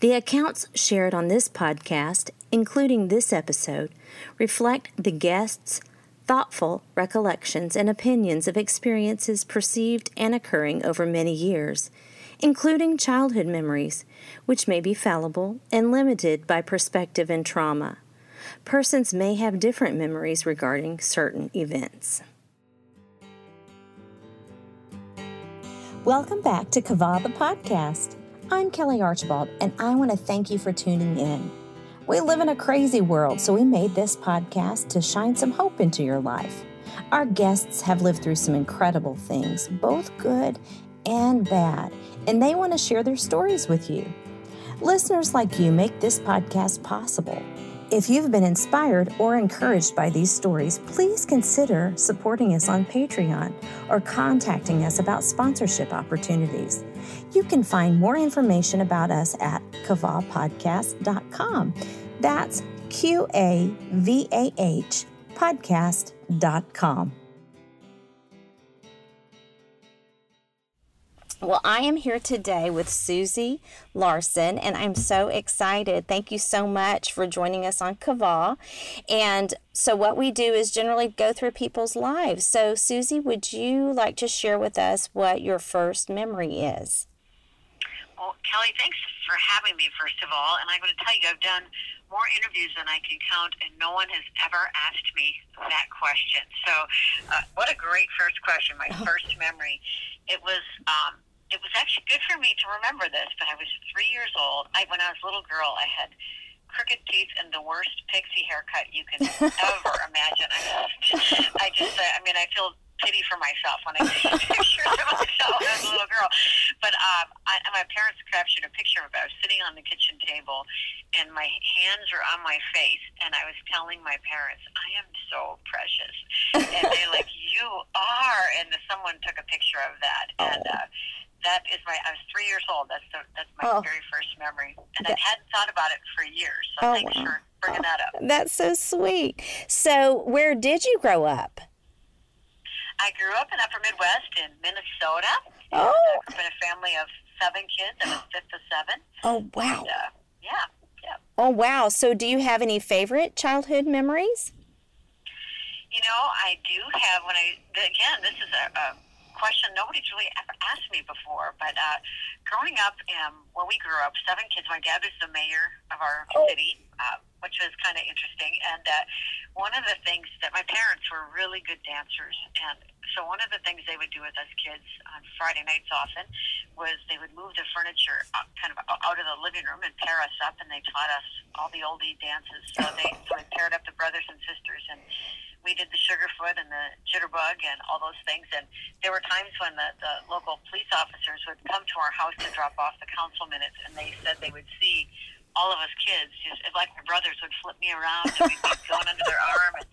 The accounts shared on this podcast, including this episode, reflect the guests' thoughtful recollections and opinions of experiences perceived and occurring over many years, including childhood memories, which may be fallible and limited by perspective and trauma. Persons may have different memories regarding certain events. Welcome back to Qavah the podcast. I'm Kelly Archibald, and I want to thank you for tuning in. We live in a crazy world, so we made this podcast to shine some hope into your life. Our guests have lived through some incredible things, both good and bad, and they want to share their stories with you. Listeners like you make this podcast possible. If you've been inspired or encouraged by these stories, please consider supporting us on Patreon or contacting us about sponsorship opportunities. You can find more information about us at qavahpodcast.com. That's Q A V A H podcast.com. Well, I am here today with Susie Larson, and I'm so excited. Thank you so much for joining us on Qavah. And so, what we do is generally go through people's lives. So, Susie, would you like to share with us what your first memory is? Well, Kelly, thanks for having me, first of all. And I'm going to tell you, I've done more interviews than I can count, and no one has ever asked me that question. So, uh, what a great first question. My first memory. It was um, it was actually good for me to remember this, but I was three years old. I, when I was a little girl, I had crooked teeth and the worst pixie haircut you can ever imagine. I just, I just, uh, I mean, I feel pity for myself when I see pictures of myself as a little girl. But um, I, my parents captured a picture of it. I was sitting on the kitchen table, and my hands were on my face, and I was telling my parents, "I am so precious," and they're like, "You are." And someone took a picture of that, and. Uh, that is my. I was three years old. That's the, that's my oh. very first memory, and I hadn't thought about it for years. So oh, thanks wow. for bringing that up. That's so sweet. So, where did you grow up? I grew up in Upper Midwest in Minnesota. Oh, I grew up in a family of seven kids. I was fifth of seven. Oh wow. And, uh, yeah, yeah. Oh wow. So, do you have any favorite childhood memories? You know, I do have. When I again, this is a, a question nobody's really ever asked me before. But uh, growing up, um, where we grew up, seven kids. My dad was the mayor of our oh. city, uh, which was kind of interesting. And uh, one of the things that my parents were really good dancers, and so one of the things they would do with us kids on Friday nights often was they would move the furniture up, kind of out of the living room and pair us up, and they taught us all the oldie dances. So they, so they paired up the brothers and sisters and we did the Sugarfoot and the Jitterbug and all those things. And there were times when the, the local police officers would come to our house to drop off the council minutes, and they said they would see all of us kids, just like my brothers would flip me around and we'd be going under their arm. And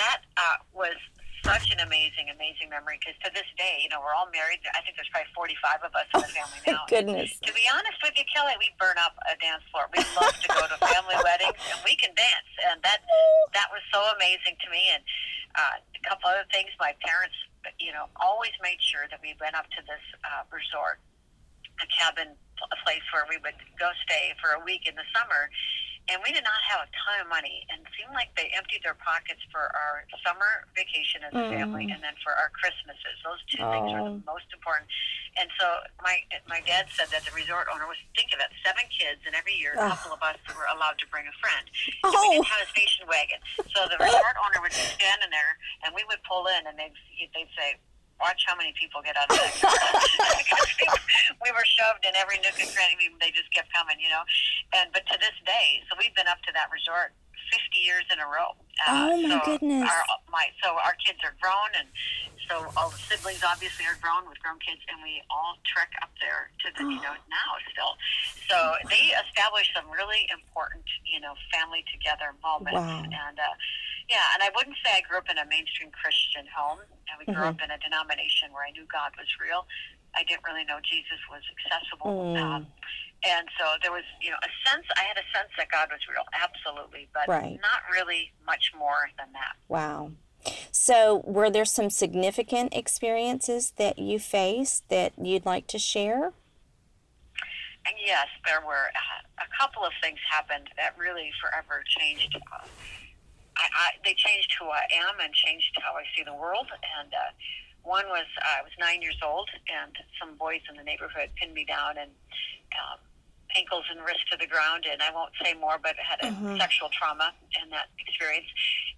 that uh, was such an amazing, amazing memory because to this day, you know, we're all married. I think there's probably 45 of us in the family now. Goodness. And to be honest with you, Kelly, we burn up a dance floor. We love to go to family weddings and we can dance, and that that was so amazing to me. And uh, a couple other things, my parents, you know, always made sure that we went up to this uh, resort, a cabin, a place where we would go stay for a week in the summer and we did not have a ton of money and it seemed like they emptied their pockets for our summer vacation as a mm. family and then for our christmases those two oh. things were the oh. most important and so my my dad said that the resort owner was think of it seven kids and every year a couple of us were allowed to bring a friend oh. we didn't have a station wagon so the resort owner would be standing there and we would pull in and they'd they'd say watch how many people get out of that we were shoved in every nook and cranny. I mean, they just kept coming, you know. And but to this day, so we've been up to that resort 50 years in a row. Uh, oh my so goodness! Our, my so our kids are grown, and so all the siblings obviously are grown with grown kids, and we all trek up there to the oh. you know now still. So they established some really important you know family together moments, wow. and. Uh, yeah, and I wouldn't say I grew up in a mainstream Christian home, and we grew mm-hmm. up in a denomination where I knew God was real. I didn't really know Jesus was accessible. Mm. Um, and so there was, you know, a sense, I had a sense that God was real, absolutely, but right. not really much more than that. Wow. So, were there some significant experiences that you faced that you'd like to share? And yes, there were uh, a couple of things happened that really forever changed. Uh, I, I, they changed who I am and changed how I see the world. And uh, one was uh, I was nine years old, and some boys in the neighborhood pinned me down and um, ankles and wrists to the ground. And I won't say more, but I had a mm-hmm. sexual trauma in that experience.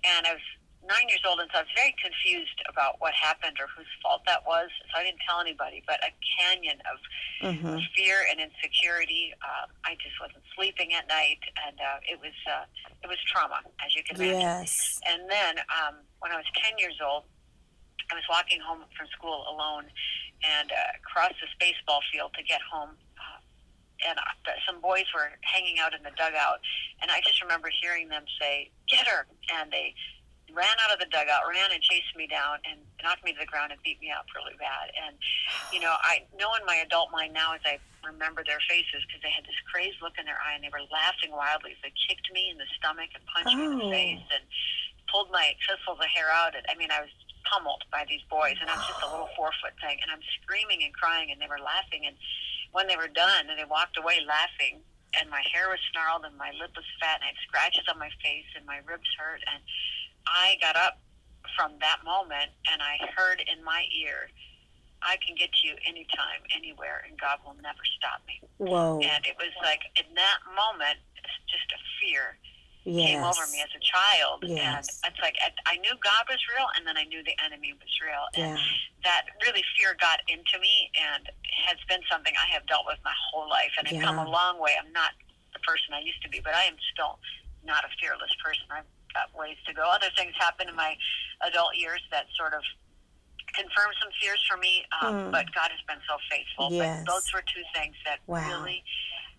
And I was nine years old, and so I was very confused about what happened or whose fault that was. So I didn't tell anybody. But a canyon of mm-hmm. fear and insecurity. Um, I just wasn't sleeping at night, and uh, it was uh, it was trauma, as you can imagine. Yes. And then um, when I was ten years old, I was walking home from school alone, and uh, crossed this baseball field to get home. Uh, and uh, some boys were hanging out in the dugout, and I just remember hearing them say, "Get her!" And they ran out of the dugout, ran and chased me down and knocked me to the ground and beat me up really bad. And, you know, I know in my adult mind now as I remember their faces because they had this crazed look in their eye and they were laughing wildly as they kicked me in the stomach and punched oh. me in the oh. face and pulled my fistfuls of hair out. And, I mean, I was pummeled by these boys and I was just a little four foot thing and I'm screaming and crying and they were laughing. And when they were done and they walked away laughing, and my hair was snarled and my lip was fat and I had scratches on my face and my ribs hurt and I got up from that moment and I heard in my ear, I can get to you anytime, anywhere, and God will never stop me. Whoa. And it was like in that moment, just a fear yes. came over me as a child. Yes. And it's like I knew God was real, and then I knew the enemy was real. Yeah. And that really fear got into me and has been something I have dealt with my whole life. And I've yeah. come a long way. I'm not the person I used to be, but I am still not a fearless person. I'm got ways to go. Other things happened in my adult years that sort of confirmed some fears for me, um, mm. but God has been so faithful. Yes. But those were two things that wow. really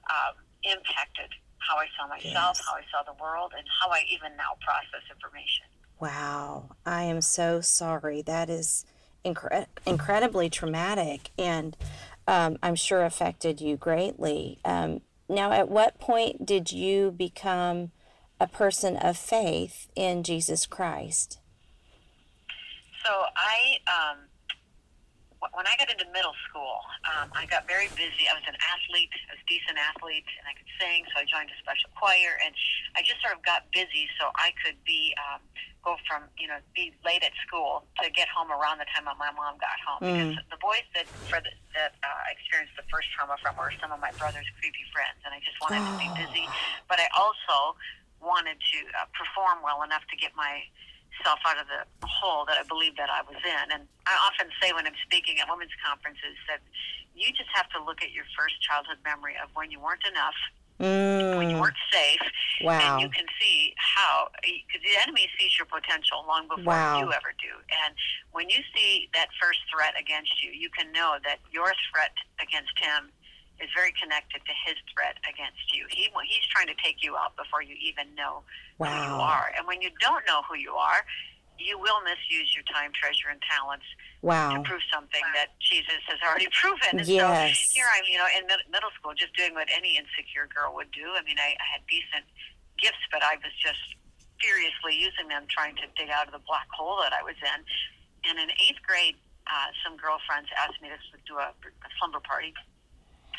um, impacted how I saw myself, yes. how I saw the world, and how I even now process information. Wow. I am so sorry. That is incre- incredibly traumatic and um, I'm sure affected you greatly. Um, now, at what point did you become a person of faith in Jesus Christ? So I, um, when I got into middle school, um, I got very busy. I was an athlete, I was a decent athlete, and I could sing, so I joined a special choir, and I just sort of got busy so I could be um, go from you know be late at school to get home around the time that my mom got home. Mm. Because the boys that for the, that uh, experienced the first trauma from were some of my brother's creepy friends, and I just wanted oh. to be busy, but I also wanted to uh, perform well enough to get myself out of the hole that I believed that I was in. And I often say when I'm speaking at women's conferences that you just have to look at your first childhood memory of when you weren't enough, mm. when you weren't safe, wow. and you can see how because the enemy sees your potential long before wow. you ever do. And when you see that first threat against you, you can know that your threat against him is very connected to his threat against you. He he's trying to take you out before you even know wow. who you are. And when you don't know who you are, you will misuse your time, treasure, and talents wow. to prove something that Jesus has already proven. And yes. so here I'm, you know, in middle school, just doing what any insecure girl would do. I mean, I, I had decent gifts, but I was just furiously using them, trying to dig out of the black hole that I was in. And in eighth grade, uh, some girlfriends asked me to do a, a slumber party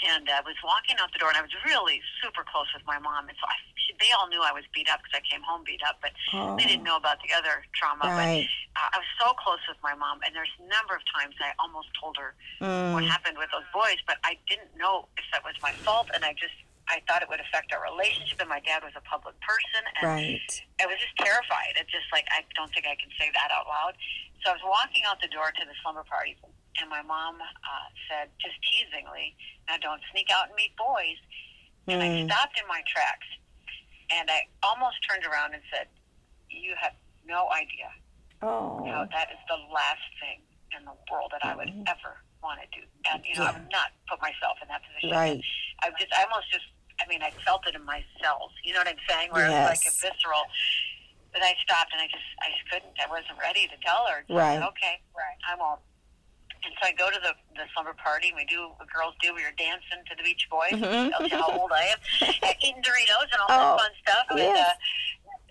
and I uh, was walking out the door, and I was really super close with my mom. And so I, she, they all knew I was beat up because I came home beat up, but oh. they didn't know about the other trauma. Right. But uh, I was so close with my mom, and there's a number of times I almost told her mm. what happened with those boys, but I didn't know if that was my fault, and I just I thought it would affect our relationship. And my dad was a public person, and right. I was just terrified. It's just like I don't think I can say that out loud. So I was walking out the door to the slumber party and my mom uh, said, just teasingly, now don't sneak out and meet boys. And I hmm. stopped in my tracks and I almost turned around and said, You have no idea. Oh. You know, that is the last thing in the world that I would mm-hmm. ever want to do. And, you know, yeah. I would not put myself in that position. Right. I just, I almost just, I mean, I felt it in my cells. You know what I'm saying? Where yes. it was like a visceral. But I stopped and I just, I just couldn't. I wasn't ready to tell her. right. Said, okay, right. I won't. And so I go to the, the slumber party, and we do what girls do. We were dancing to the Beach Boys. Mm-hmm. Tells you how old I am. eating Doritos and all oh, that fun stuff. Yes. And, uh,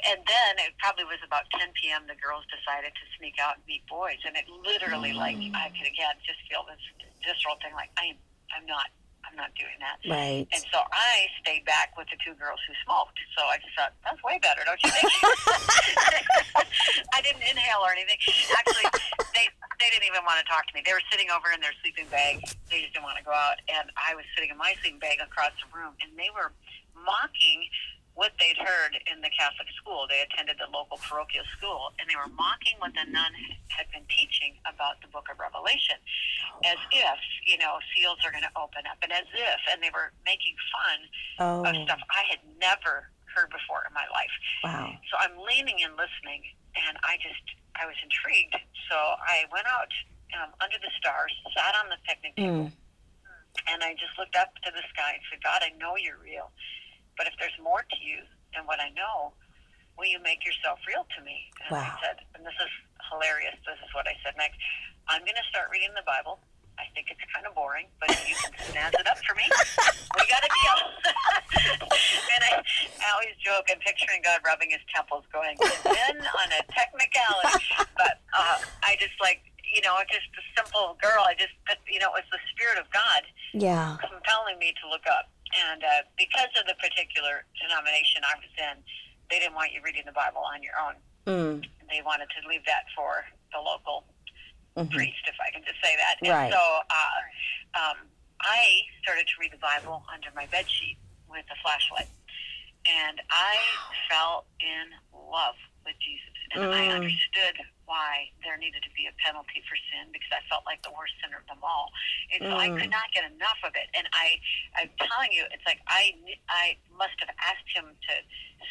and then it probably was about 10 p.m. The girls decided to sneak out and meet boys, and it literally, mm. like, I could again just feel this visceral thing, like I am, I'm not, I'm not doing that. Right. And so I stayed back with the two girls who smoked. So I just thought, that's way better, don't you think? I didn't inhale or anything. Actually, they they didn't even want to talk to me. They were sitting over in their sleeping bag. They just didn't want to go out. And I was sitting in my sleeping bag across the room, and they were mocking what they'd heard in the Catholic school. They attended the local parochial school, and they were mocking what the nun had been teaching about the book of Revelation, as if, you know, seals are going to open up, and as if, and they were making fun Oh, of stuff I had never heard before in my life. wow. So I'm leaning and listening, and I just, I was intrigued. So I went out um, under the stars, sat on the picnic table, Mm. and I just looked up to the sky and said, God, I know you're real. But if there's more to you than what I know, will you make yourself real to me? And I said, and this is hilarious. This is what I said next. I'm going to start reading the Bible. I think it's kind of boring, but if you can snazz it up for me, we got a deal. and I, I always joke, I'm picturing God rubbing his temples going, then on a technicality. But uh, I just like, you know, just a simple girl. I just, you know, it was the Spirit of God Yeah. compelling me to look up. And uh, because of the particular denomination I was in, they didn't want you reading the Bible on your own. Mm. They wanted to leave that for the local Mhm. priest, if I can just say that. Right. And so uh, um, I started to read the Bible under my bed sheet with a flashlight. And I fell in love with Jesus. And I Mm. understood why there needed to be a penalty for sin because I felt like the worst sinner of them all. And so I Mm. could not get enough of it. And I, I'm telling you, it's like I, I must have asked him to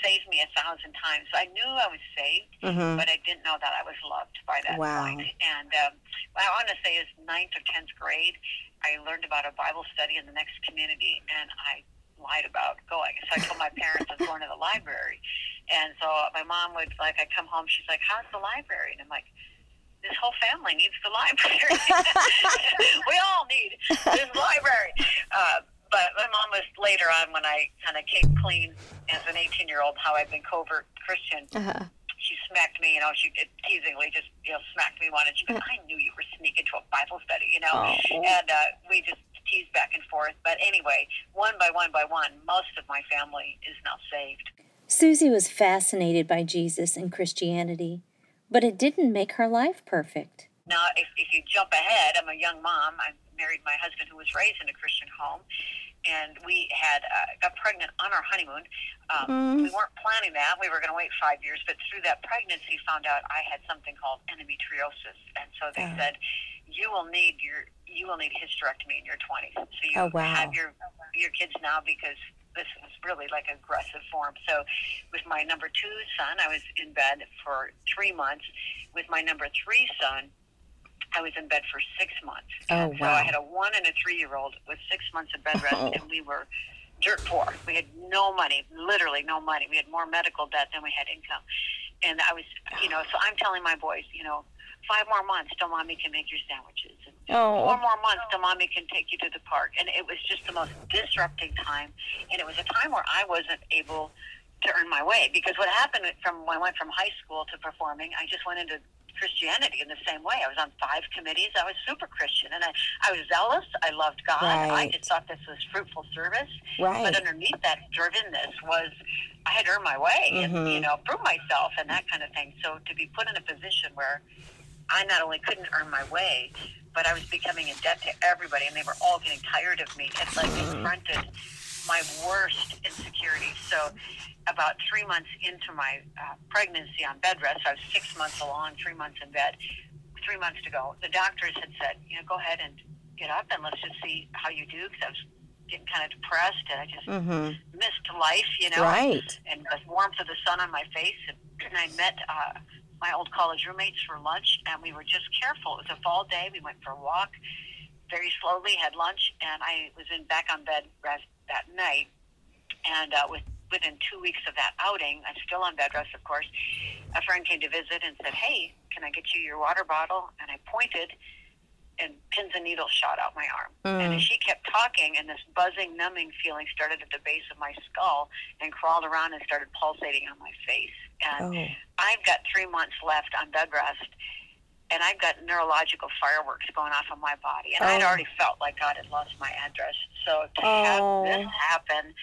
save me a thousand times. I knew I was saved, hmm but I didn't know that I was loved by that Wow. point. And um, I want to say is ninth or tenth grade, I learned about a Bible study in the next community, and I lied about going. So I told my parents I was going to the library, and so my mom would like, I come home, she's like, "How's the library?" And I'm like. This whole family needs the library. we all need this library. Uh, but my mom was later on when I kind of came clean as an 18 year old how I'd been covert Christian Uh-huh. she smacked me, you know, she teasingly just, you know, smacked me one and she goes, I knew you were sneaking to a Bible study, you know. Oh. And uh, we just teased back and forth. But anyway, one by one by one, most of my family is now saved. Susie was fascinated by Jesus and Christianity, but it didn't make her life perfect. Now, if, if you jump ahead, I'm a young mom. I married my husband who was raised in a Christian home. And we had uh, got pregnant on our honeymoon. Um, Mm. We weren't planning that. We were going to wait five years, but through that pregnancy, found out I had something called endometriosis, and so they Oh. said you will need your you will need hysterectomy in your 20s. So you Oh, wow. have your your kids now because this is really like aggressive form. So with my number two son, I was in bed for three months. With my number three son, I was in bed for six months. Oh, And so. I had a one and a three year old with six months of bed rest, Oh. and we were dirt poor. We had no money, literally no money. We had more medical debt than we had income. And I was, you know, so I'm telling my boys, you know, five more months till mommy can make your sandwiches. And Oh. four more months till mommy can take you to the park. And it was just the most disrupting time. And it was a time where I wasn't able to earn my way because what happened from when I went from high school to performing, I just went into Christianity in the same way. I was on five committees. I was super Christian, and I, I was zealous. I loved God. I just thought this was fruitful service. Right. But underneath that drivenness was I had earned my way and Mhm. you know prove myself and that kind of thing. So to be put in a position where I not only couldn't earn my way, but I was becoming in debt to everybody, and they were all getting tired of me. It like confronted my worst insecurities. So about three months into my uh, pregnancy on bed rest, I was six months along, three months in bed, three months to go. The doctors had said, you know, go ahead and get up and let's just see how you do, because I was getting kind of depressed and I just Mm-hmm. missed life, you know Right. and the warmth of the sun on my face. And, and I met uh, my old college roommates for lunch, and we were just careful. It was a fall day. We went for a walk very slowly, had lunch, and I was in back on bed rest that night. And uh, with, within two weeks of that outing, I'm still on bed rest, of course. A friend came to visit and said, "Hey, can I get you your water bottle?" And I pointed, and pins and needles shot out my arm. And Mm. as she kept talking, and this buzzing, numbing feeling started at the base of my skull and crawled around and started pulsating on my face. And Oh. I've got three months left on bed rest. and I've got neurological fireworks going off in my body, and oh. I'd already felt like God had lost my address. So to oh. have this happen,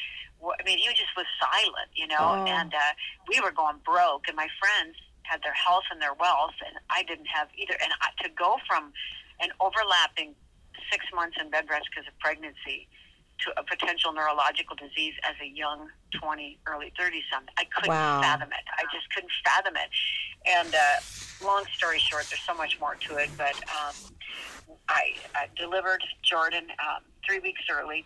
I mean, he just was silent, you know, oh. and uh, we were going broke, and my friends had their health and their wealth, and I didn't have either. And I, to go from an overlapping six months in bed rest because of pregnancy to a potential neurological disease as a young 20, early 30 something. I couldn't wow. fathom it. I just couldn't fathom it. And uh, long story short, there's so much more to it, but um, I, I delivered Jordan um, three weeks early.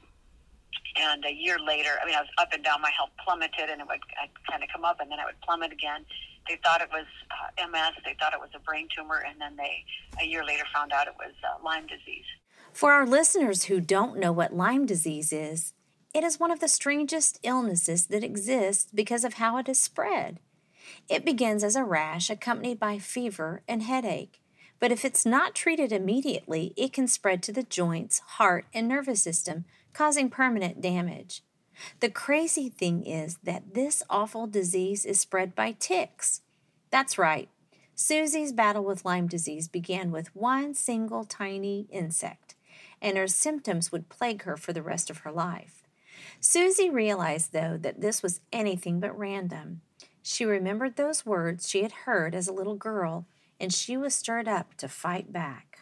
And a year later, I mean, I was up and down. My health plummeted, and it would I'd kind of come up, and then it would plummet again. They thought it was uh, MS. They thought it was a brain tumor, and then they, a year later, found out it was uh, Lyme disease. For our listeners who don't know what Lyme disease is, it is one of the strangest illnesses that exists because of how it is spread. It begins as a rash accompanied by fever and headache, but if it's not treated immediately, it can spread to the joints, heart, and nervous system, causing permanent damage. The crazy thing is that this awful disease is spread by ticks. That's right. Susie's battle with Lyme disease began with one single tiny insect and her symptoms would plague her for the rest of her life. Susie realized, though, that this was anything but random. She remembered those words she had heard as a little girl, and she was stirred up to fight back.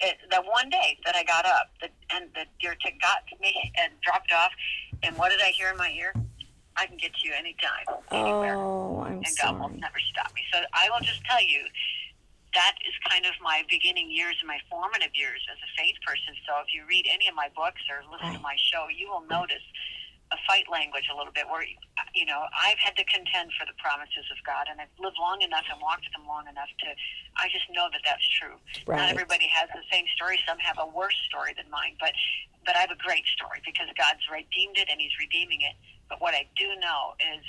It, that one day that I got up, the, and the deer tick got to me and dropped off, and what did I hear in my ear? I can get to you anytime, anywhere. Oh, I'm and sorry. God will never stop me. So I will just tell you, that is kind of my beginning years and my formative years as a faith person. So if you read any of my books or listen to my show, you will notice a fight language a little bit where you know I've had to contend for the promises of God and I've lived long enough and walked them long enough to I just know that that's true. Right. Not everybody has the same story. Some have a worse story than mine, but but I have a great story because God's redeemed it and He's redeeming it. But what I do know is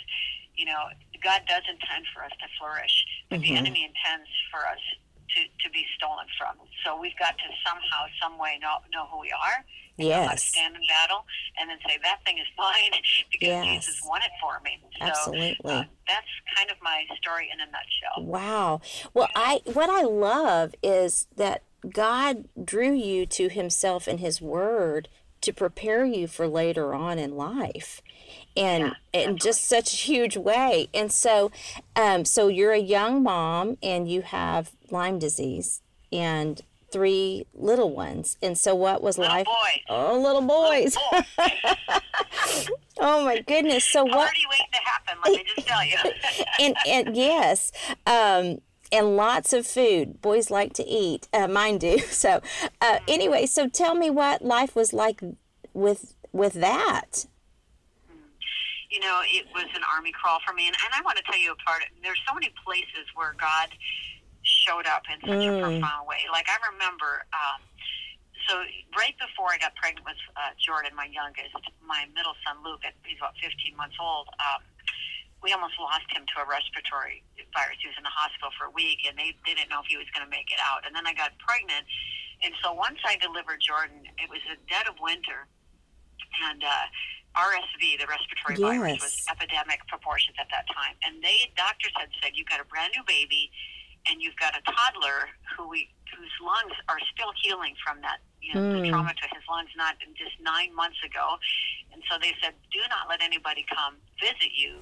you know, God does intend for us to flourish, but mm-hmm. the enemy intends for us to, to be stolen from. So we've got to somehow, some way know, know who we are. Yes. stand in battle and then say, that thing is mine because yes. Jesus won it for me. So, Absolutely. Uh, that's kind of my story in a nutshell. Wow. Well, I what I love is that God drew you to himself in his word to prepare you for later on in life and yeah, in just such a huge way. And so, um, so you're a young mom and you have Lyme disease and three little ones. And so, what was little life? Boys. Oh, little boys. Little boys. oh my goodness! So what? Already waiting to happen. Let me just tell you. and and yes. Um, and lots of food. Boys like to eat. Uh, mine do. So, uh, mm-hmm. anyway, so tell me what life was like with with that you know, it was an army crawl for me. And, and I want to tell you a part. There's so many places where God showed up in such mm. a profound way. Like I remember, um, so right before I got pregnant with uh, Jordan, my youngest, my middle son Luke, he's about 15 months old. Um, we almost lost him to a respiratory virus. He was in the hospital for a week, and they, they didn't know if he was going to make it out. And then I got pregnant, and so once I delivered Jordan, it was the dead of winter, and uh, RSV, the respiratory yes. virus, was epidemic proportions at that time. And they doctors had said you've got a brand new baby, and you've got a toddler who we whose lungs are still healing from that you know mm. the hmm. trauma to his lungs not just nine months ago. And so they said, do not let anybody come visit you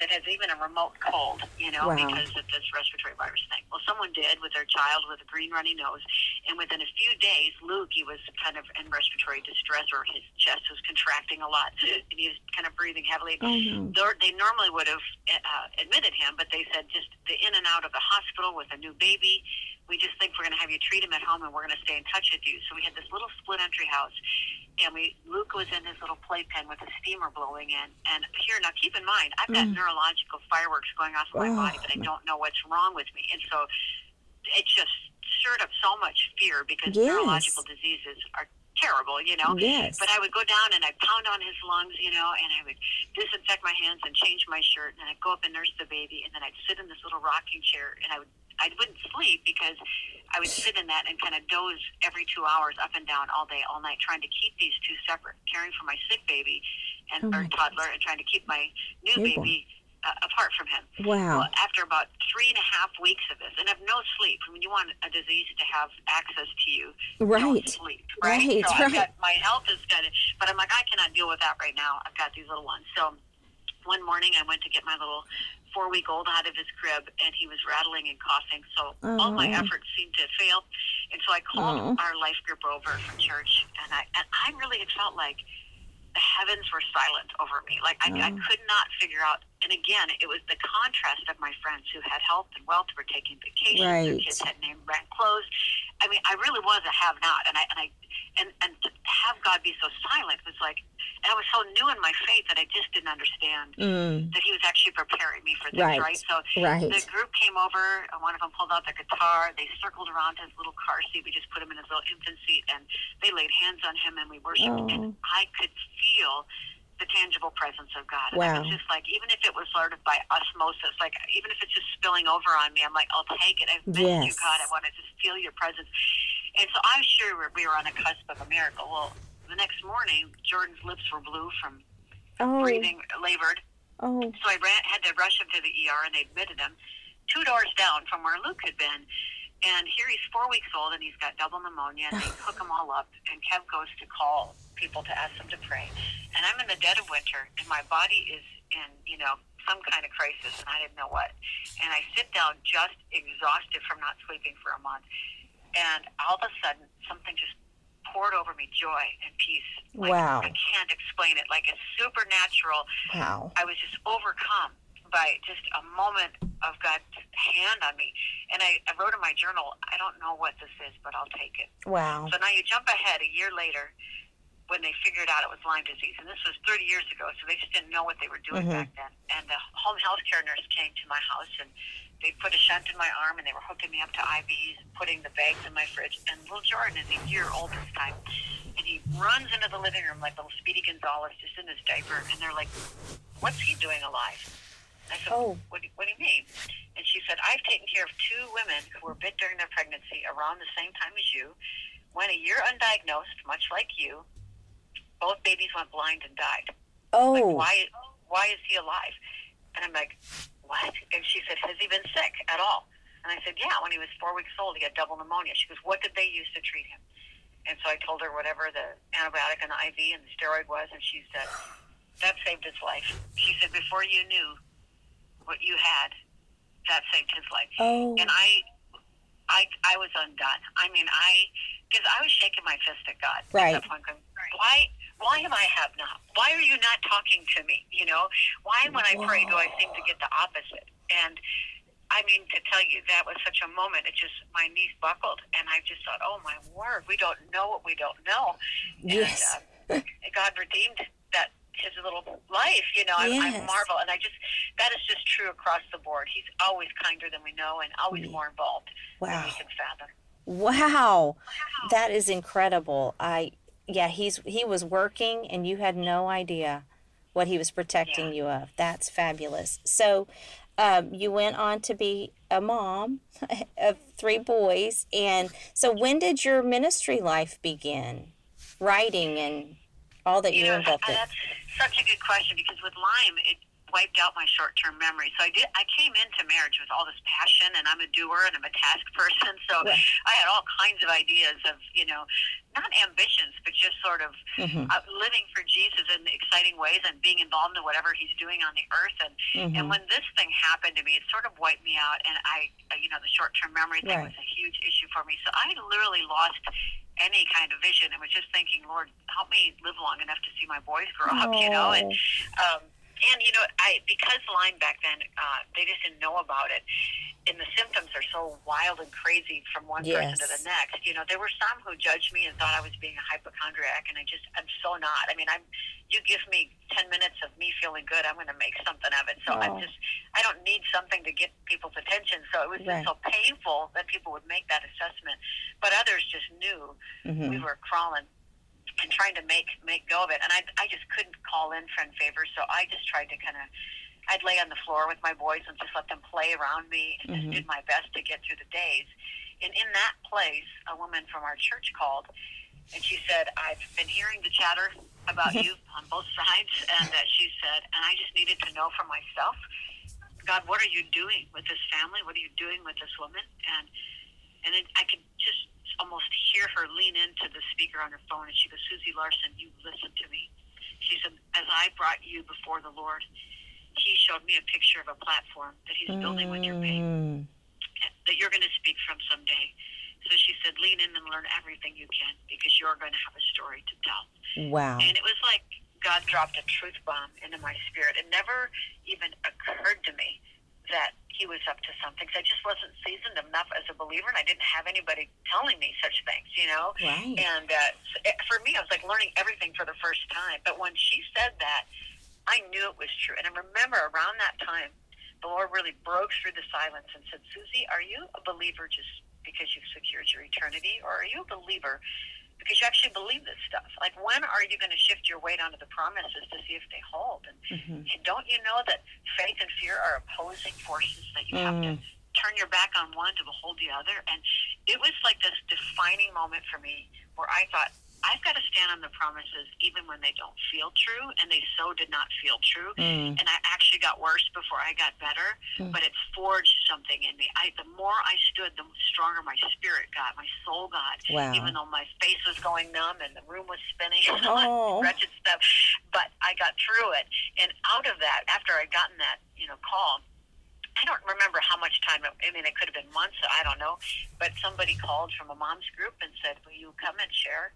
that has even a remote cold, you know, wow. because of this respiratory virus thing. Well, someone did with their child with a green runny nose, and within a few days, Luke, he was kind of in respiratory distress, or his chest was contracting a lot, and he was kind of breathing heavily. Mm-hmm. They normally would have uh, admitted him, but they said just the in and out of the hospital with a new baby. We just think we're going to have you treat him at home, and we're going to stay in touch with you. So we had this little split entry house and we Luke was in his little playpen with a steamer blowing in. And here, now keep in mind, I've got mm. neurological fireworks going off in my oh. body, but I don't know what's wrong with me. And so it just stirred up so much fear because yes. neurological diseases are terrible, you know. Yes. But I would go down and I'd pound on his lungs, you know, and I would disinfect my hands and change my shirt, and I'd go up and nurse the baby, and then I'd sit in this little rocking chair, and I would I wouldn't sleep because I would sit in that and kind of doze every two hours up and down all day, all night, trying to keep these two separate, caring for my sick baby and oh or toddler, and trying to keep my new baby uh, apart from him. Wow. Well, after about three and a half weeks of this, and have no sleep. I mean, you want a disease to have access to you. Right. Don't sleep, right? Right, so I've right. got, my health is good, but I'm like, I cannot deal with that right now. I've got these little ones. So one morning I went to get my little four week old out of his crib and he was rattling and coughing. So all my Oh. efforts seemed to fail. And so I called Oh. our life group over from church and I and I really had felt like the heavens were silent over me. Like I, I Oh. could not figure out and again it was the contrast of my friends who had health and wealth were taking vacations, their kids had name brand clothes. I mean I really was a have not and I and I and, and to have God be so silent was like and I was so new in my faith that I just didn't understand Mm, that he was actually preparing me for this, Right. right? So right. the group came over, and one of them pulled out their guitar. They circled around his little car seat. We just put him in his little infant seat, and they laid hands on him, and we worshipped. Oh. And I could feel the tangible presence of God. And Wow. it was just like, even if it was sort of by osmosis, like even if it's just spilling over on me, I'm like, I'll take it. I've missed you, God. I want to just feel your presence. And so I'm sure we were on the cusp of a miracle. Well, the next morning, Jordan's lips were blue from Oh, breathing, labored. oh, So I ran, had to rush him to the ER, and they admitted him two doors down from where Luke had been. And here he's four weeks old, and he's got double pneumonia. And they hook him all up, and Kev goes to call people to ask them to pray. And I'm in the dead of winter, and my body is in, you know, some kind of crisis, and I didn't know what. And I sit down, just exhausted from not sleeping for a month. And all of a sudden, something just poured over me joy and peace. Like, Wow. I can't explain it. Like it's supernatural. wow. I was just overcome by just a moment of God's hand on me. And I, I wrote in my journal, I don't know what this is, but I'll take it. Wow. So now you jump ahead a year later when they figured out it was Lyme disease. And this was 30 years ago, so they just didn't know what they were doing Mhm. back then. And the home health care nurse came to my house and they put a shunt in my arm and they were hooking me up to IVs, putting the bags in my fridge. And little Jordan is a year old this time. And he runs into the living room like little Speedy Gonzales, just in his diaper. And they're like, What's he doing alive? I said, Oh. what, do, what do you mean? And she said, I've taken care of two women who were bit during their pregnancy around the same time as you, went a year undiagnosed, much like you. Both babies went blind and died. Like, Oh, why, why is he alive? And I'm like, what? And she said, has he been sick at all? And I said, yeah, when he was four weeks old, he had double pneumonia. She goes, what did they use to treat him? And so I told her whatever the antibiotic and the IV and the steroid was, and she said, that saved his life. She said, before you knew what you had, that saved his life. oh, And I, I, I was undone. I mean, I, because I was shaking my fist at God. Right. At that point, going, why, why am I have not? Why are you not talking to me? You know, why when I pray do I seem to get the opposite? And I mean, to tell you, that was such a moment. It just my knees buckled, and I just thought, oh my word, we don't know what we don't know. yes. And, uh, God redeemed that his little life. You know, I, I marvel, and I just that is just true across the board. He's always kinder than we know, and always more involved than Wow. we can fathom. Wow. That is incredible. I yeah, he's he was working and you had no idea what he was protecting you of. That's fabulous. So um, you went on to be a mom of three boys and so when did your ministry life begin? Writing and all that You you're know, involved in. that's such a good question because with Lyme, it wiped out my short-term memory. So I did. I came into marriage with all this passion, and I'm a doer and I'm a task person. So Right. I had all kinds of ideas of, you know, not ambitions, but just sort of Mhm. uh, living for Jesus in exciting ways and being involved in whatever He's doing on the earth. And Mhm. and when this thing happened to me, it sort of wiped me out. And I, uh, you know, the short-term memory thing Right. was a huge issue for me. So I literally lost any kind of vision and was just thinking, Lord, help me live long enough to see my boys grow up. You know, and Oh. um, and you know, I because Lyme back then, uh, they just didn't know about it, and the symptoms are so wild and crazy from one person to the next. You know, there were some who judged me and thought I was being a hypochondriac, and I just I'm so not. I mean, I'm you give me ten minutes of me feeling good, I'm going to make something of it. So Oh. I'm just I don't need something to get people's attention. So it was Right. just so painful that people would make that assessment, but others just knew Mhm. we were crawling and trying to make make go of it. And I I just couldn't call in friend favors, so I just tried to kind of I'd lay on the floor with my boys and just let them play around me and Mhm. just did my best to get through the days. And in that place, a woman from our church called and she said, I've been hearing the chatter about you on both sides. And uh, she said, and I just needed to know for myself God, what are you doing with this family? What are you doing with this woman? And and then I could just almost hear her lean into the speaker on her phone, and she goes, Susie Larson, you listen to me. She said, as I brought you before the Lord, He showed me a picture of a platform that He's building with your babe mm. that you're going to speak from someday. So she said, lean in and learn everything you can because you're going to have a story to tell. Wow. And it was like God dropped a truth bomb into my spirit. It never even occurred to me that he was up to something. I just wasn't seasoned enough as a believer, and I didn't have anybody telling me such things, you know. Right. And uh, for me, I was like learning everything for the first time. But when she said that, I knew it was true. And I remember around that time, the Lord really broke through the silence and said, "Susie, are you a believer just because you've secured your eternity, or are you a believer?" Because you actually believe this stuff. Like, when are you going to shift your weight onto the promises to see if they hold? And, Mhm. and don't you know that faith and fear are opposing forces that you have to Mm. turn your back on one to behold the other? And it was like this defining moment for me where I thought, I've got to stand on the promises even when they don't feel true, and they so did not feel true. Mm. And I actually got worse before I got better, Mm. but it forged something in me. I, the more I stood, the stronger my spirit got, my soul got Wow. even though my face was going numb and the room was spinning and Oh. all that wretched stuff. But I got through it. And out of that, after I'd gotten that, you know, call, I don't remember how much time, it, I mean, it could have been months, I don't know. But somebody called from a mom's group and said, Will you come and share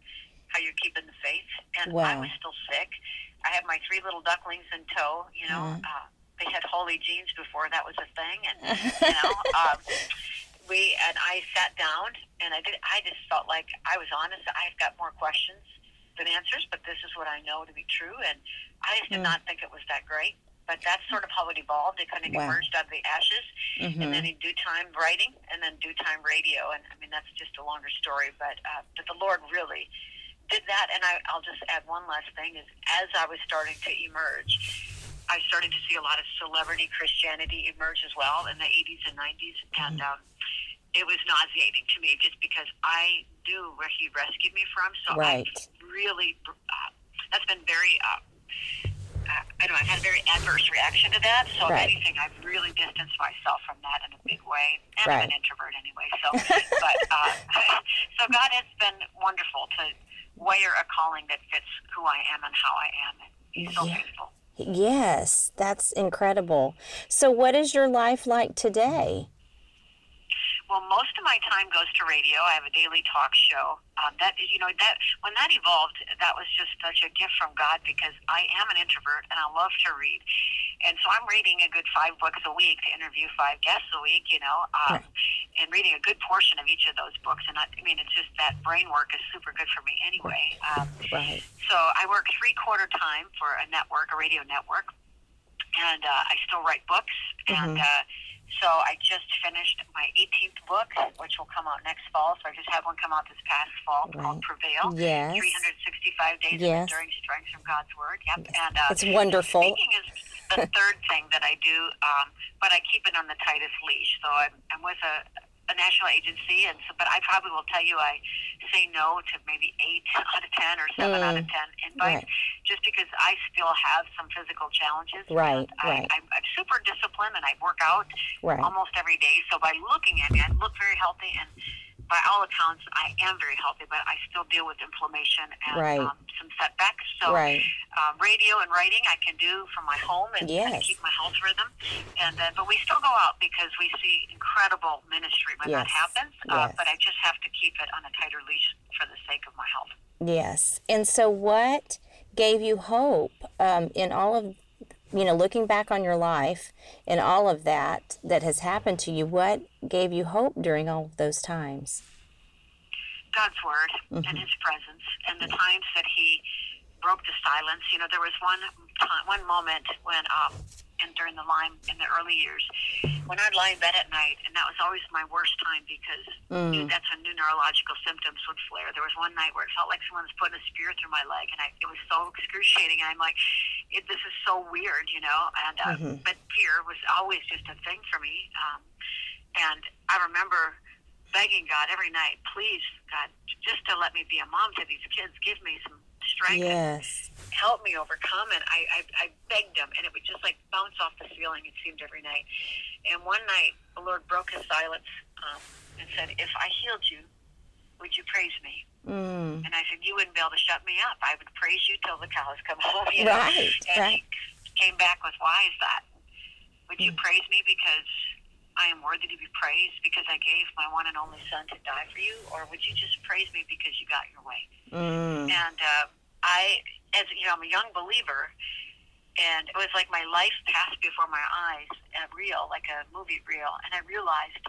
how you're keeping the faith? And I was still sick. I had my three little ducklings in tow, you know. Mhm. Uh, they had holy jeans before that was a thing. And, you know, um, we and I sat down and I did. I just felt like I was honest. I've got more questions than answers, but this is what I know to be true. And I just did Mm. not think it was that great. But that's sort of how it evolved. It kind of Wow. emerged out of the ashes, Mhm. and then in due time writing, and then due time radio. And I mean that's just a longer story, but uh, but the Lord really did that. And I, I'll just add one last thing: is as I was starting to emerge, I started to see a lot of celebrity Christianity emerge as well in the 80s and 90s, and um, it was nauseating to me just because I knew where He rescued me from. So Right. I really, uh, that's been very. Uh, uh, I don't know. I've had a very adverse reaction to that. So Right. if anything, I've really distanced myself from that in a big way. And I'm an introvert anyway. So, but uh, so God has been wonderful to wear a calling that fits who I am and how I am. He's so Yeah. faithful. Yes, that's incredible. So, what is your life like today? Well, most of my time goes to radio. I have a daily talk show. Um, that is, you know, that when that evolved, that was just such a gift from God because I am an introvert and I love to read, and so I'm reading a good five books a week to interview five guests a week. You know, um, and reading a good portion of each of those books. And I, I mean, it's just that brain work is super good for me anyway. Um, Right. so I work three quarter time for a network, a radio network, and uh, I still write books. And Mhm. uh, so I just finished my 18th book, which will come out next fall. So I just had one come out this past fall called Prevail. Yes. 365 days Yes. of enduring strength from God's Word. Yep. And uh, It's wonderful. Speaking is the third thing that I do, um, but I keep it on the tightest leash. So I'm, I'm with a, a national agency, and so, but I probably will tell you I say no to maybe eight out of ten or seven out of Mm. ten invites, Right. just because I still have some physical challenges. Right, I, right. I'm, I'm super disciplined, and I work out Right. almost every day. So by looking at me, I look very healthy, and by all accounts, I am very healthy. But I still deal with inflammation and Right. um, some setbacks. So Right. um, radio and writing I can do from my home and, and Yes. keep my health rhythm. And then, but we still go out because we see incredible ministry when that happens. Uh, Yes. but I just have to keep it on a tighter leash for the sake of my health. Yes. And so, what gave you hope um, in all of, you know, looking back on your life and all of that that has happened to you? What gave you hope during all of those times? God's word Mm-hmm. and His presence, and the times that He broke the silence. You know, there was one time, one moment when, um, and during the Lyme in the early years, when I'd lie in bed at night, and that was always my worst time because Mm. that's when new neurological symptoms would flare. There was one night where it felt like someone was putting a spear through my leg, and I, it was so excruciating. I'm like, it, this is so weird, you know. And uh, Mhm. but fear was always just a thing for me. Um, and I remember begging God every night, please, God, just to let me be a mom to these kids. Give me some strength. Yes. Help me overcome. And I, I, I begged him, and it would just like bounce off the ceiling, it seemed every night. And one night, the Lord broke his silence um, and said, If I healed you, would you praise me? Mm. And I said, You wouldn't be able to shut me up. I would praise you till the cows come home. You know? Right. And right. he came back with, Why is that? Would you mm. praise me because I am worthy to be praised because I gave my one and only son to die for you? Or would you just praise me because you got your way? Mm. And uh, I, as you know, I'm a young believer, and it was like my life passed before my eyes, a reel, like a movie reel, and I realized,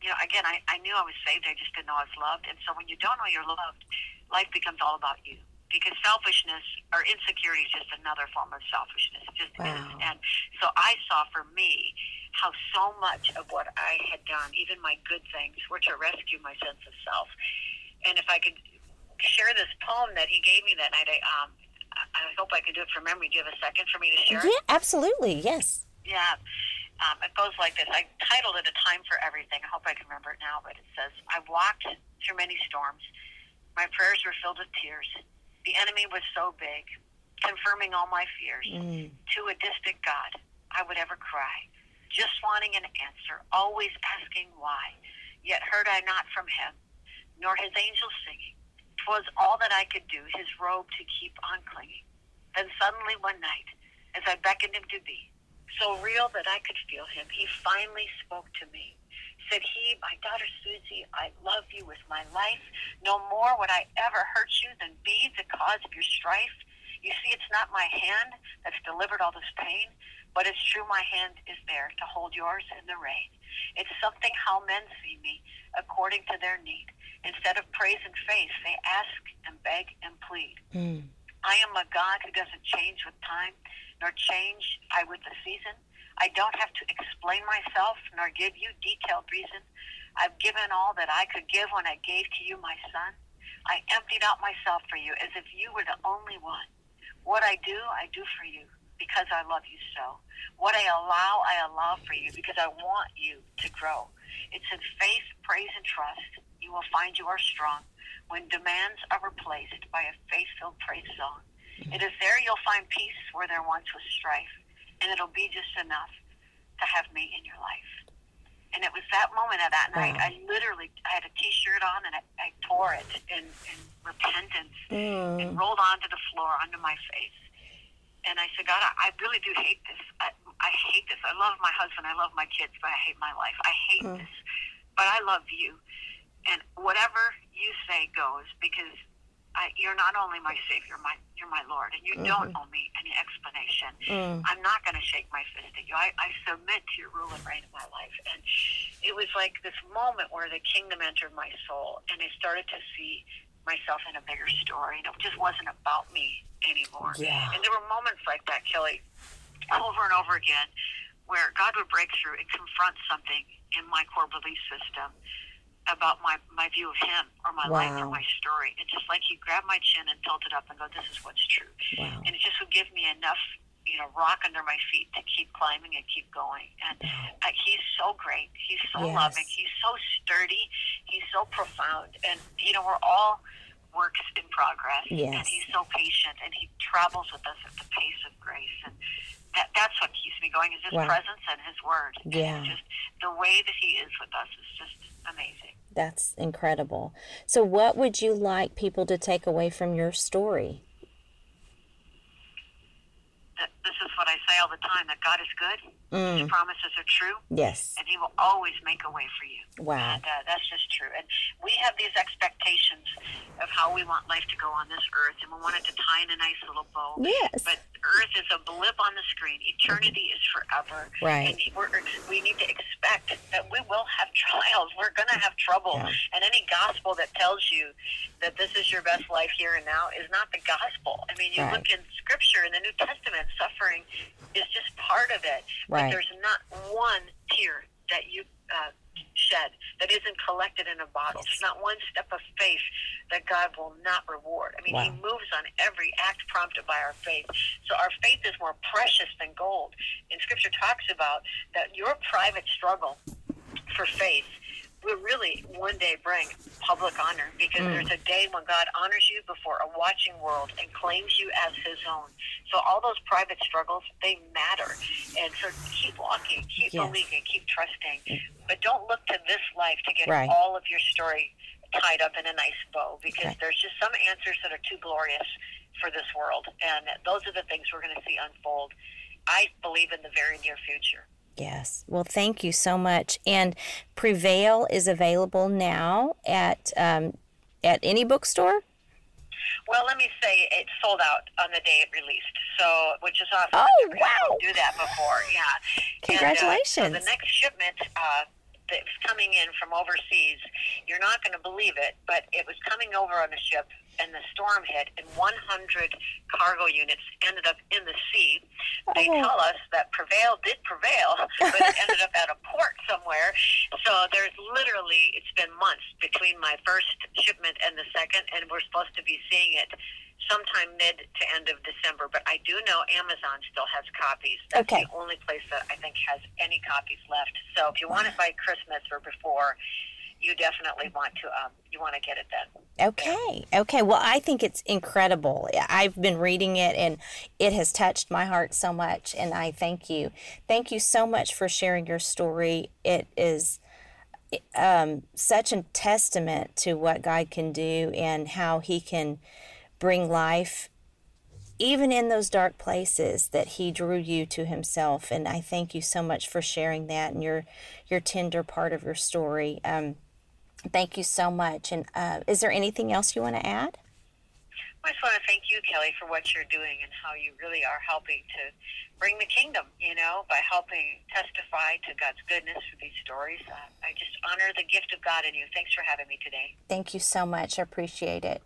you know, again, I, I knew I was saved, I just didn't know I was loved, and so when you don't know you're loved, life becomes all about you because selfishness or insecurity is just another form of selfishness. It just wow. is. And so I saw for me how so much of what I had done, even my good things, were to rescue my sense of self. And if I could share this poem that he gave me that night, I, um, I hope I can do it from memory. Do you have a second for me to share? Yeah, absolutely. Yes. Yeah. Um, it goes like this. I titled it A Time for Everything. I hope I can remember it now, but it says, I've walked through many storms. My prayers were filled with tears. The enemy was so big, confirming all my fears. Mm. To a distant God, I would ever cry, just wanting an answer, always asking why. Yet heard I not from him, nor his angels singing. 'Twas all that I could do, his robe to keep on clinging. Then suddenly one night, as I beckoned him to be, so real that I could feel him, he finally spoke to me said he, My daughter Susie, I love you with my life. No more would I ever hurt you than be the cause of your strife. You see, it's not my hand that's delivered all this pain, but it's true my hand is there to hold yours in the rain. It's something how men see me according to their need. Instead of praise and faith, they ask and beg and plead. Mm. I am a God who doesn't change with time, nor change I with the season. I don't have to explain myself nor give you detailed reason. I've given all that I could give when I gave to you my son. I emptied out myself for you as if you were the only one. What I do, I do for you because I love you so. What I allow, I allow for you because I want you to grow. It's in faith, praise, and trust you will find you are strong when demands are replaced by a faith filled praise song. It is there you'll find peace where there once was strife and it'll be just enough to have me in your life. And it was that moment of that night. Wow. I literally I had a T-shirt on and I, I tore it in, in repentance Mm. and rolled onto the floor onto my face. And I said, God, I, I really do hate this. I, I hate this. I love my husband. I love my kids, but I hate my life. I hate Mm. this. But I love you. And whatever you say goes because I, you're not only my Savior, my you're my Lord, and you don't owe me any explanation. Mm. I'm not going to shake my fist at you. I, I submit to your rule and reign in my life. And it was like this moment where the kingdom entered my soul, and I started to see myself in a bigger story. And it just wasn't about me anymore. Yeah. And there were moments like that, Kelly, over and over again, where God would break through and confront something in my core belief system about my, my view of him or my life or my story. And just like he grabbed my chin and tilt it up and go, this is what's true. Wow. And it just would give me enough, you know, rock under my feet to keep climbing and keep going. And uh, he's so great. He's so Yes. loving. He's so sturdy. He's so profound. And, you know, we're all works in progress. Yes. And he's so patient and he travels with us at the pace of grace. And that, that's what keeps me going is his Wow. presence and his word. Yeah. it's just the way that he is with us is just amazing. That's incredible. So, what would you like people to take away from your story? That this is what I say all the time that God is good, His Mm. promises are true, Yes. and He will always make a way for you. Wow. And uh, that's just true. And we have these expectations of how we want life to go on this earth, and we want it to tie in a nice little bow. Yes. But earth is a blip on the screen. Eternity is forever. Right. And we're, we need to expect that we will have trials. We're going to have trouble. Yeah. And any gospel that tells you that this is your best life here and now is not the gospel. I mean, you Right. look in Scripture in the New Testament, suffering is just part of it. But Right. there's not one tear that you uh, shed that isn't collected in a bottle. Yes. There's not one step of faith that God will not reward. I mean, He moves on every act prompted by our faith. So our faith is more precious than gold. And Scripture talks about that your private struggle for faith will really one day bring public honor because mm. there's a day when God honors you before a watching world and claims you as His own. So all those private struggles they matter, and so keep walking, keep yes. believing, keep trusting, but don't look to this life to get right. all of your story tied up in a nice bow because right. there's just some answers that are too glorious for this world, and those are the things we're going to see unfold. I believe in the very near future. Yes. Well, thank you so much. And Prevail is available now at um, at any bookstore. Well, let me say it sold out on the day it released, so which is awesome. Oh wow! Do that before, yeah. Congratulations. And, uh, so the next shipment uh, that's coming in from overseas, you're not going to believe it, but it was coming over on a ship and the storm hit, and 100 cargo units ended up in the sea. They oh. tell us that Prevail did prevail, but it ended up at a port somewhere. So there's literally, it's been months between my first shipment and the second, and we're supposed to be seeing it sometime mid to end of December. But I do know Amazon still has copies. That's okay. the only place that I think has any copies left. So if you want it by Christmas or before, you definitely want to um, you want to get it then. Okay. Okay. Well, I think it's incredible. I've been reading it and it has touched my heart so much and I thank you. Thank you so much for sharing your story. It is um, such a testament to what God can do and how he can bring life even in those dark places that he drew you to himself and i thank you so much for sharing that and your your tender part of your story um, Thank you so much. And uh, is there anything else you want to add? I just want to thank you, Kelly, for what you're doing and how you really are helping to bring the kingdom, you know, by helping testify to God's goodness through these stories. Uh, I just honor the gift of God in you. Thanks for having me today. Thank you so much. I appreciate it.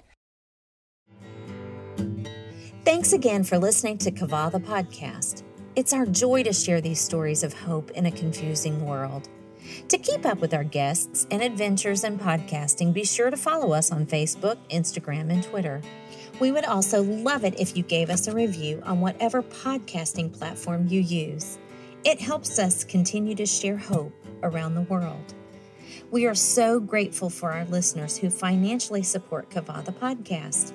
Thanks again for listening to Qavah the podcast. It's our joy to share these stories of hope in a confusing world. To keep up with our guests and adventures in podcasting, be sure to follow us on Facebook, Instagram, and Twitter. We would also love it if you gave us a review on whatever podcasting platform you use. It helps us continue to share hope around the world. We are so grateful for our listeners who financially support Qavah the podcast.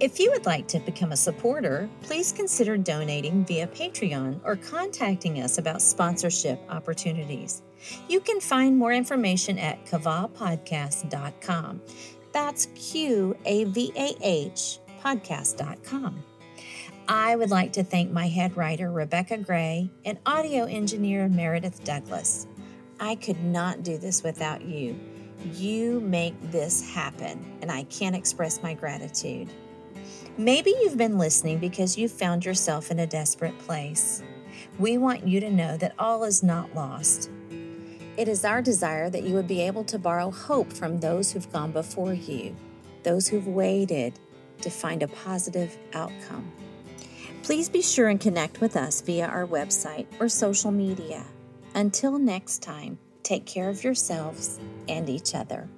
If you would like to become a supporter, please consider donating via Patreon or contacting us about sponsorship opportunities. You can find more information at qavahpodcast.com. That's Q A V A H podcast.com. I would like to thank my head writer, Rebecca Gray, and audio engineer, Meredith Douglas. I could not do this without you. You make this happen, and I can't express my gratitude. Maybe you've been listening because you found yourself in a desperate place. We want you to know that all is not lost. It is our desire that you would be able to borrow hope from those who've gone before you, those who've waited to find a positive outcome. Please be sure and connect with us via our website or social media. Until next time, take care of yourselves and each other.